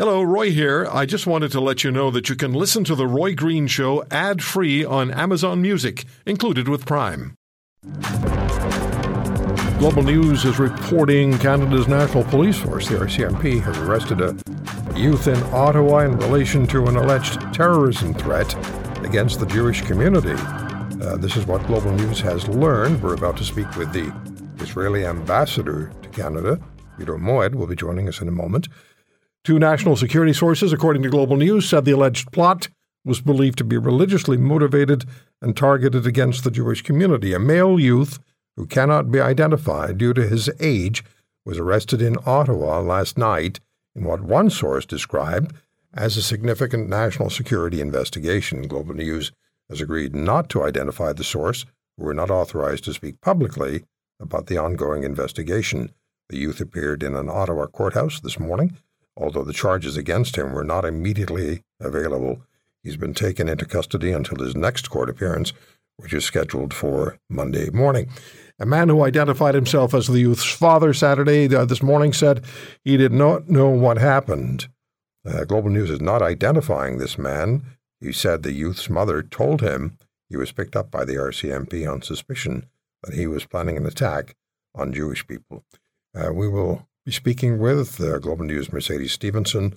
Hello, Roy here. I just wanted to let you know that you can listen to The Roy Green Show ad free on Amazon Music, included with Prime. Global News is reporting Canada's National Police Force, the RCMP, has arrested a youth in Ottawa in relation to an alleged terrorism threat against the Jewish community. Uh, this is what Global News has learned. We're about to speak with the Israeli ambassador to Canada. Yehuda Moed will be joining us in a moment. Two national security sources, according to Global News, said the alleged plot was believed to be religiously motivated and targeted against the Jewish community. A male youth who cannot be identified due to his age was arrested in Ottawa last night in what one source described as a significant national security investigation. Global News has agreed not to identify the source, who were not authorized to speak publicly about the ongoing investigation. The youth appeared in an Ottawa courthouse this morning Although the charges against him were not immediately available, he's been taken into custody until his next court appearance, which is scheduled for Monday morning. A man who identified himself as the youth's father Saturday uh, this morning said he did not know what happened. Uh, Global News is not identifying this man. He said the youth's mother told him he was picked up by the RCMP on suspicion that he was planning an attack on Jewish people. Uh, we will be speaking with uh, Global News Mercedes Stephenson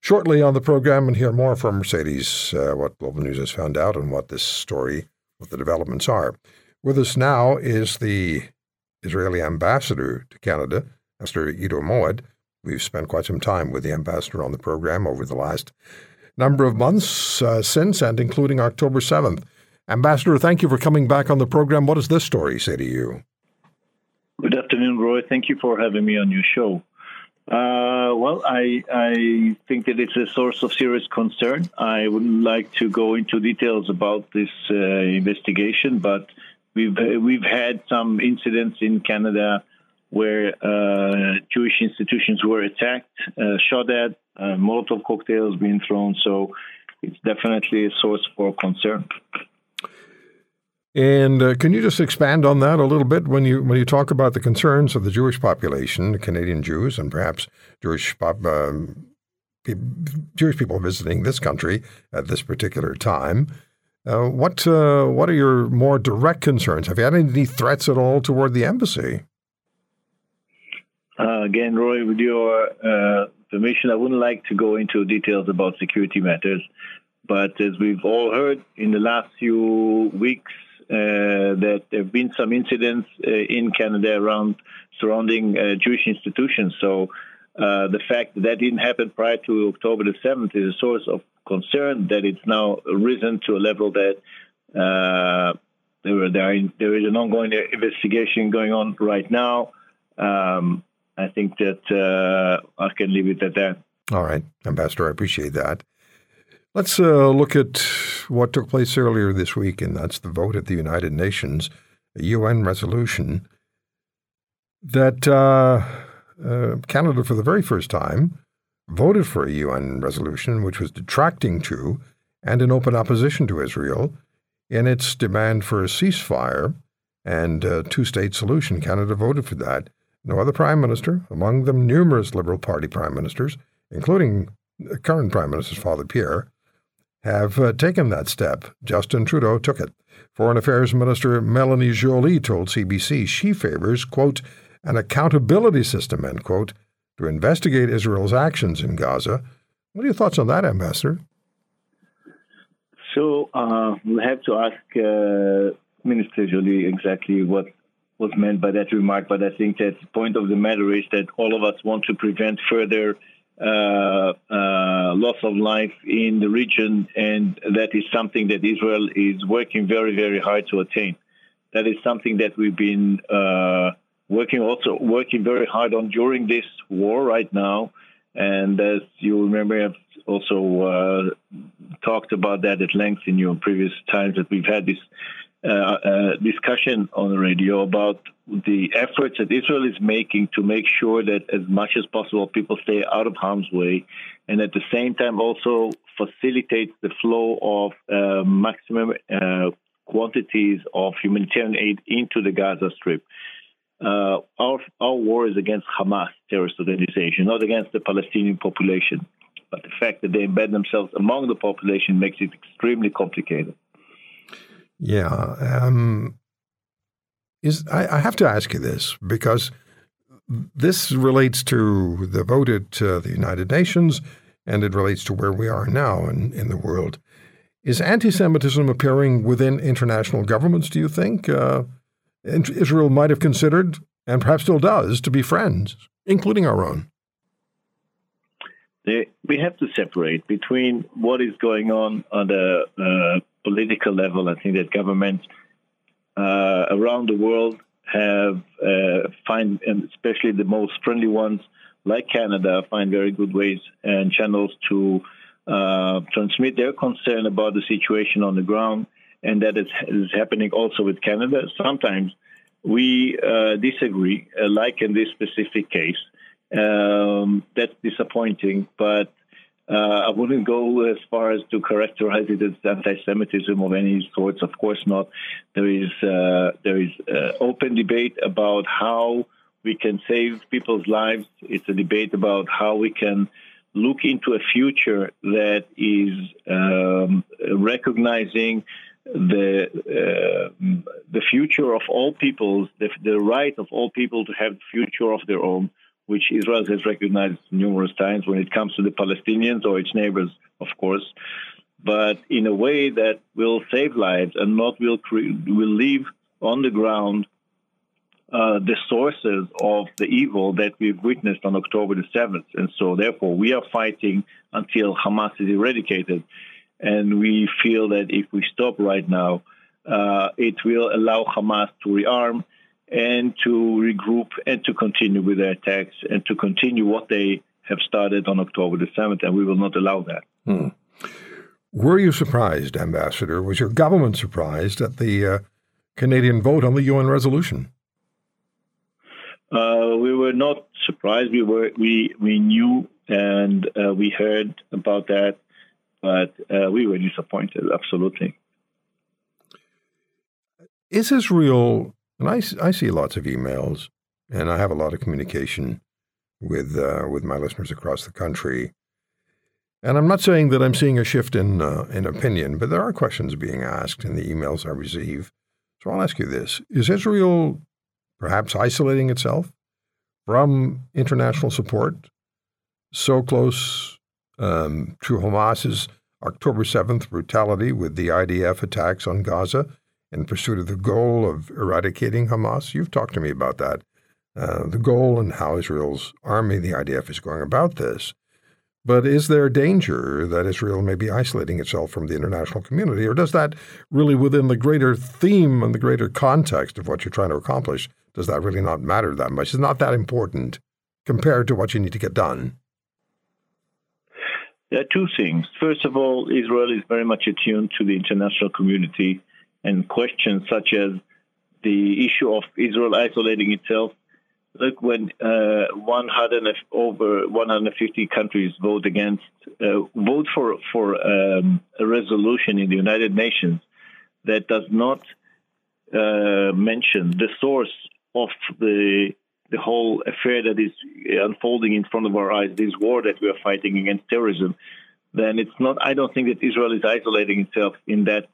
shortly on the program and hear more from Mercedes, uh, what Global News has found out and what this story, what the developments are. With us now is the Israeli ambassador to Canada, Mr. Yehuda Moed. We've spent quite some time with the ambassador on the program over the last number of months uh, since and including October 7th. Ambassador, thank you for coming back on the program. What does this story say to you? Good afternoon, Roy. Thank you for having me on your show. Uh, well, I, I think that it's a source of serious concern. I wouldn't like to go into details about this uh, investigation, but we've we've had some incidents in Canada where uh, Jewish institutions were attacked, uh, shot at, uh, Molotov cocktails being thrown. So it's definitely a source for concern. And uh, can you just expand on that a little bit when you when you talk about the concerns of the Jewish population, Canadian Jews, and perhaps Jewish pop, uh, Jewish people visiting this country at this particular time? Uh, what uh, what are your more direct concerns? Have you had any threats at all toward the embassy? Uh, again, Roy, with your uh, permission, I wouldn't like to go into details about security matters. But as we've all heard in the last few weeks, that there have been some incidents uh, in Canada around surrounding uh, Jewish institutions. So the fact that that didn't happen prior to October the 7th is a source of concern that it's now risen to a level that uh, there, there, there is an ongoing investigation going on right now. Um, I think that uh, I can leave it at that. All right, Ambassador, I appreciate that. Let's uh, look at what took place earlier this week, and that's the vote at the United Nations, a UN resolution that uh, uh, Canada, for the very first time, voted for a UN resolution which was detracting to and in open opposition to Israel in its demand for a ceasefire and a two state solution. Canada voted for that. No other prime minister, among them numerous Liberal Party prime ministers, including the current Prime Minister's father Pierre, have uh, taken that step. Justin Trudeau took it. Foreign Affairs Minister Melanie Joly told CBC she favors, quote, an accountability system, end quote, to investigate Israel's actions in Gaza. What are your thoughts on that, Ambassador? So uh, we'll have to ask uh, Minister Joly exactly what was meant by that remark, but I think that the point of the matter is that all of us want to prevent further uh, uh, loss of life in the region, and that is something that Israel is working very, very hard to attain. That is something that we've been uh, working also working very hard on during this war right now. And as you remember, I've also uh, talked about that at length in your previous times that we've had this discussion on the radio about the efforts that Israel is making to make sure that as much as possible people stay out of harm's way, and at the same time also facilitates the flow of uh, maximum uh, quantities of humanitarian aid into the Gaza Strip. Uh, our our war is against Hamas terrorist organization, not against the Palestinian population. But the fact that they embed themselves among the population makes it extremely complicated. Yeah. Um, is I, I, have to ask you this because this relates to the vote at uh, the United Nations and it relates to where we are now in, in the world. Is anti Semitism appearing within international governments, do you think? Uh, Israel might have considered, and perhaps still does, to be friends, including our own. We have to separate between what is going on on uh, political level. I think that governments uh, around the world have uh, find, and especially the most friendly ones, like Canada, find very good ways and channels to uh, transmit their concern about the situation on the ground, and that is, is happening also with Canada. Sometimes we uh, disagree, uh, like in this specific case. Um, that's disappointing, but uh, I wouldn't go as far as to characterize it as anti-Semitism of any sorts. Of course not. There is uh, there is uh, open debate about how we can save people's lives. It's a debate about how we can look into a future that is um, recognizing the uh, the future of all peoples, the, the right of all people to have the future of their own which Israel has recognized numerous times when it comes to the Palestinians or its neighbors, of course, but in a way that will save lives and not will cre- will leave on the ground uh, the sources of the evil that we've witnessed on October the 7th. And so, therefore, we are fighting until Hamas is eradicated. And we feel that if we stop right now, uh, it will allow Hamas to rearm and to regroup and to continue with their attacks and to continue what they have started on October the 7th, and we will not allow that. Hmm. Were you surprised, Ambassador? Was your government surprised at the uh, Canadian vote on the UN resolution? Uh, we were not surprised. We were we we knew and uh, we heard about that, but uh, we were disappointed. Absolutely. Is Israel and I, I see lots of emails, and I have a lot of communication with uh, with my listeners across the country. And I'm not saying that I'm seeing a shift in uh, in opinion, but there are questions being asked in the emails I receive. So I'll ask you this: Is Israel perhaps isolating itself from international support, so close um, to Hamas's October 7th brutality with the IDF attacks on Gaza in pursuit of the goal of eradicating Hamas. You've talked to me about that. Uh, the goal and how Israel's army, the IDF, is going about this. But is there danger that Israel may be isolating itself from the international community, or does that really, within the greater theme and the greater context of what you're trying to accomplish, does that really not matter that much? It's not that important compared to what you need to get done. There are two things. First of all, Israel is very much attuned to the international community and questions such as the issue of Israel isolating itself. Look, when uh, 100 over 150 countries vote against, uh, vote for for um, a resolution in the United Nations that does not uh, mention the source of the the whole affair that is unfolding in front of our eyes, this war that we are fighting against terrorism, then it's not. I don't think that Israel is isolating itself in that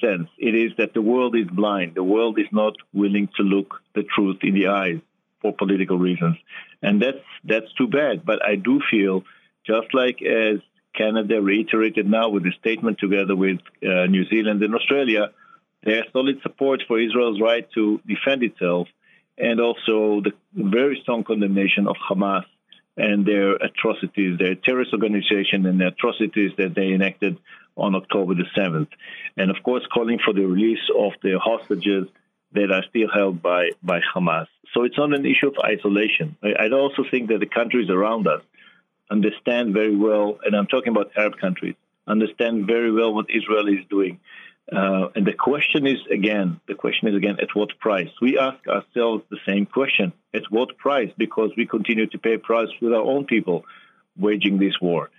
sense. It is that the world is blind. The world is not willing to look the truth in the eyes for political reasons, and that's that's too bad. But I do feel, just like as Canada reiterated now with a statement together with uh, New Zealand and Australia, there is solid support for Israel's right to defend itself, and also the very strong condemnation of Hamas and their atrocities, their terrorist organization and the atrocities that they enacted on October the 7th. And of course, calling for the release of the hostages that are still held by, by Hamas. So it's not an issue of isolation. I, I also think that the countries around us understand very well, and I'm talking about Arab countries, understand very well what Israel is doing. Uh, and the question is again, the question is again, at what price? We ask ourselves the same question: at what price? Because we continue to pay price with our own people waging this war.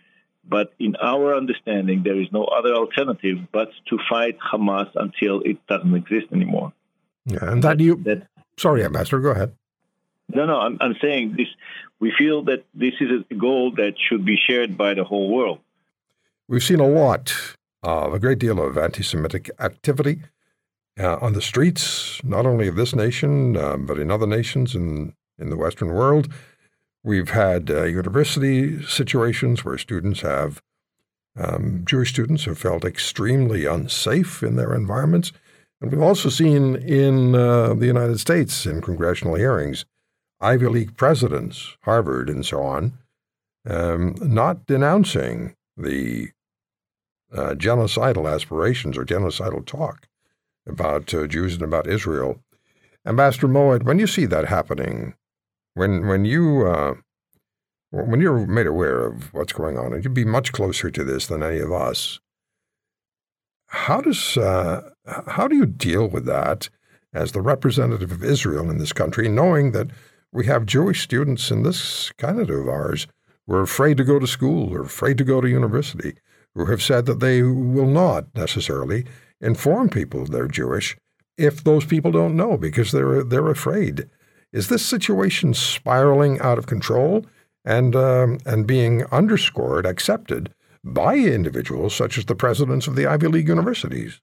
But in our understanding, there is no other alternative but to fight Hamas until it doesn't exist anymore. Yeah, and that you. That, sorry, Ambassador, go ahead. No, no, I'm, I'm saying this. We feel that this is a goal that should be shared by the whole world. We've seen a lot of a great deal of anti-Semitic activity uh, on the streets, not only of this nation uh, but in other nations in in the Western world. We've had uh, university situations where students have um, Jewish students have felt extremely unsafe in their environments. And we've also seen in uh, the United States in congressional hearings Ivy League presidents, Harvard and so on, um, not denouncing the uh, genocidal aspirations or genocidal talk about uh, Jews and about Israel. Ambassador Moed, when you see that happening, when when you uh, when you're made aware of what's going on, and you'd be much closer to this than any of us, how does uh, how do you deal with that as the representative of Israel in this country, knowing that we have Jewish students in this Canada of ours who are afraid to go to school or afraid to go to university, have said that they will not necessarily inform people they're Jewish if those people don't know because they're they're afraid. Is this situation spiraling out of control and um, and being underscored, accepted by individuals such as the presidents of the Ivy League universities?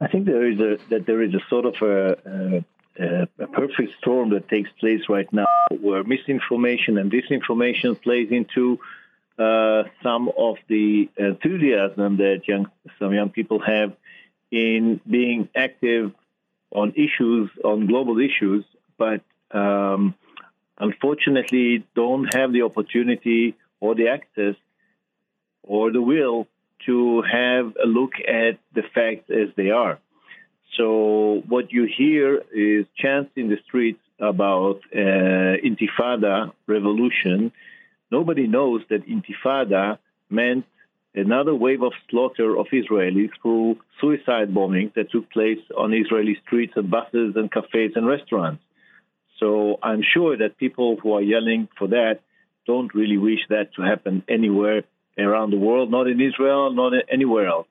I think there is a that there is a sort of a, a, a perfect storm that takes place right now, where misinformation and disinformation plays into uh, some of the enthusiasm that young some young people have in being active on issues on global issues, but um, unfortunately don't have the opportunity or the access or the will to have a look at the facts as they are. So what you hear is chants in the streets about uh, intifada revolution. Nobody knows that intifada meant another wave of slaughter of Israelis through suicide bombings that took place on Israeli streets and buses and cafes and restaurants. So I'm sure that people who are yelling for that don't really wish that to happen anywhere around the world, not in Israel, not anywhere else.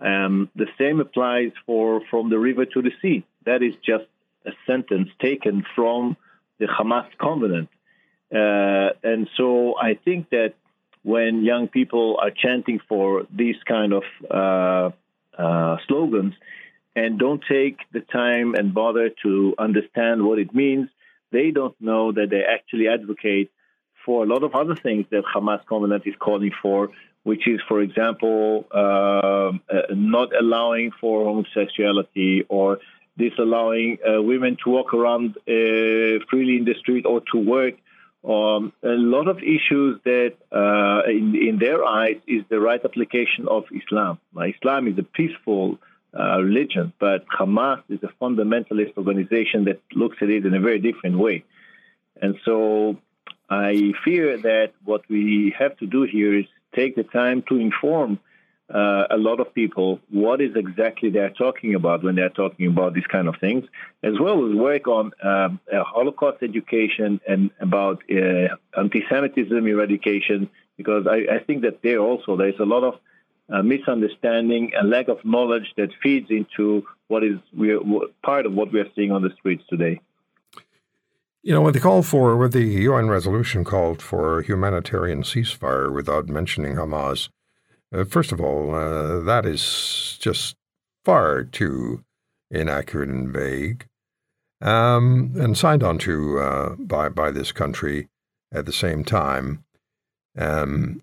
Um, the same applies for from the river to the sea. That is just a sentence taken from the Hamas covenant. Uh, and so I think that when young people are chanting for these kind of uh, uh, slogans and don't take the time and bother to understand what it means, they don't know that they actually advocate for a lot of other things that Hamas Covenant is calling for, which is, for example, uh, uh, not allowing for homosexuality or disallowing uh, women to walk around uh, freely in the street or to work. Um, a lot of issues that, uh, in, in, their eyes, is the right application of Islam. Now, Islam is a peaceful uh, religion, but Hamas is a fundamentalist organization that looks at it in a very different way. And so I fear that what we have to do here is take the time to inform uh, a lot of people what is exactly they're talking about when they're talking about these kind of things, as well as work on um, Holocaust education and about uh, anti-Semitism eradication, because I, I, think that there also there's a lot of uh, misunderstanding and lack of knowledge that feeds into what is we part of what we are seeing on the streets today. You know, when the call for, when the UN resolution called for humanitarian ceasefire without mentioning Hamas, uh, first of all, uh, that is just far too inaccurate and vague, um, and signed on to uh, by by this country at the same time. Um,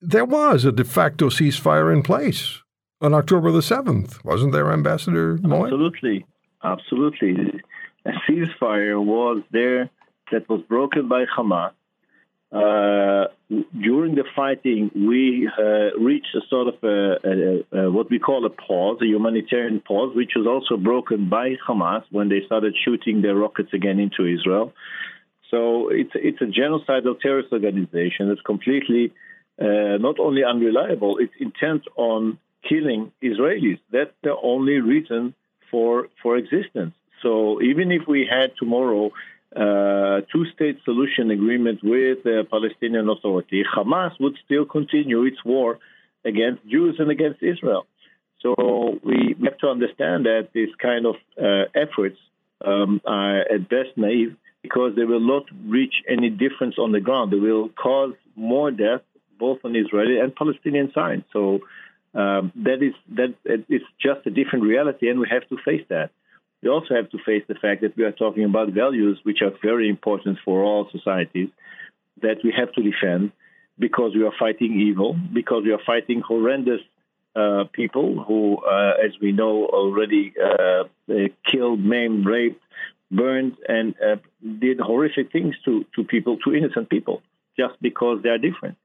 there was a de facto ceasefire in place on October the 7th, wasn't there, Ambassador Moed? Absolutely. Absolutely. A ceasefire was there that was broken by Hamas. Uh, during the fighting, we uh, reached a sort of a, a, a, what we call a pause, a humanitarian pause, which was also broken by Hamas when they started shooting their rockets again into Israel. So it's it's a genocidal terrorist organization that's completely uh, not only unreliable, it's intent on killing Israelis. That's the only reason for for existence. So even if we had tomorrow uh, two-state solution agreement with the Palestinian Authority, Hamas would still continue its war against Jews and against Israel. So we, we have to understand that these kind of uh, efforts um, are at best naive because they will not reach any difference on the ground. They will cause more death both on Israeli and Palestinian side. So um, that is that it's just a different reality, and we have to face that. We also have to face the fact that we are talking about values which are very important for all societies that we have to defend because we are fighting evil, because we are fighting horrendous uh, people who, uh, as we know, already uh, killed, maimed, raped, burned, and uh, did horrific things to, to people, to innocent people, just because they are different.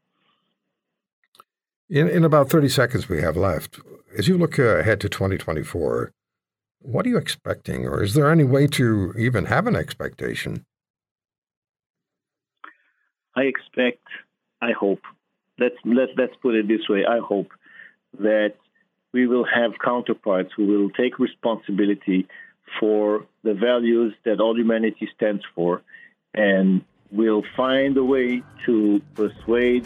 In, in about 30 seconds we have left, as you look ahead to 2024, what are you expecting, or is there any way to even have an expectation? I expect, I hope, let's, let's, let's put it this way I hope that we will have counterparts who will take responsibility for the values that all humanity stands for and will find a way to persuade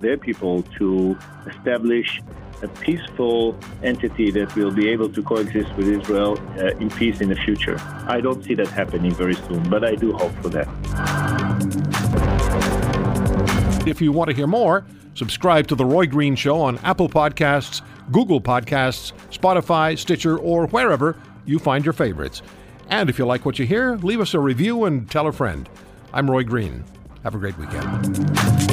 their people to establish a peaceful entity that will be able to coexist with Israel uh, in peace in the future. I don't see that happening very soon, but I do hope for that. If you want to hear more, subscribe to The Roy Green Show on Apple Podcasts, Google Podcasts, Spotify, Stitcher, or wherever you find your favorites. And if you like what you hear, leave us a review and tell a friend. I'm Roy Green. Have a great weekend.